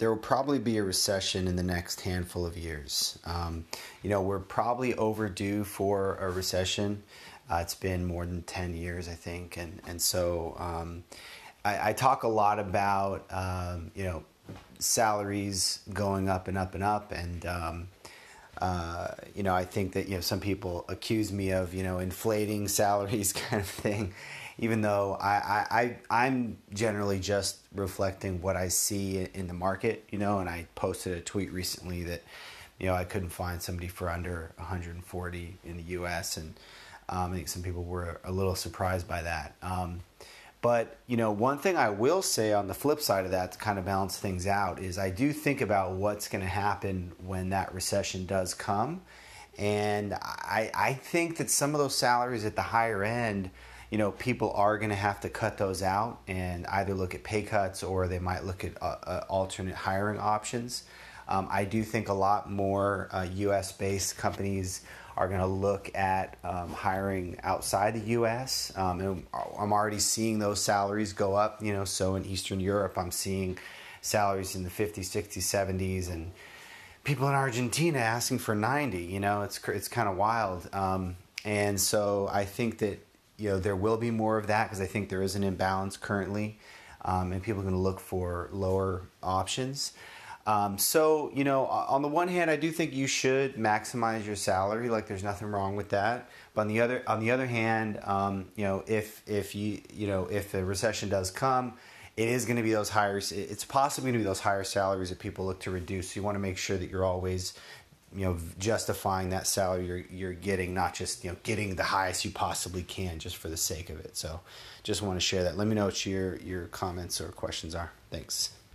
there will probably be a recession in the next handful of years. Um, you know, we're probably overdue for a recession. Uh, it's been more than 10 years, I think. And, and so um, I, I, talk a lot about, um, you know, salaries going up and up and up. And, um, uh, you know, I think that, you know, some people accuse me of, you know, inflating salaries kind of thing even though I, I, I'm generally just reflecting what I see in the market, you know, and I posted a tweet recently that, you know, I couldn't find somebody for under 140 in the U.S. and um, I think some people were a little surprised by that. Um, but you know, one thing I will say on the flip side of that to kind of balance things out is I do think about what's going to happen when that recession does come, and I, I think that some of those salaries at the higher end you know, people are going to have to cut those out and either look at pay cuts or they might look at uh, uh, alternate hiring options. Um, I do think a lot more uh, US based companies are going to look at um, hiring outside the US. Um, and I'm already seeing those salaries go up, you know, so in Eastern Europe, I'm seeing salaries in the 50s, 60s, 70s, and people in Argentina asking for 90, you know, it's, it's kind of wild. Um, and so I think that you know there will be more of that because I think there is an imbalance currently, um, and people are going to look for lower options. Um, so you know, on the one hand, I do think you should maximize your salary. Like, there's nothing wrong with that. But on the other, on the other hand, um, you know, if if you you know if a recession does come, it is going to be those higher. It's possibly going to be those higher salaries that people look to reduce. So you want to make sure that you're always you know justifying that salary you're, you're getting not just you know getting the highest you possibly can just for the sake of it. So just want to share that. Let me know what your your comments or questions are. Thanks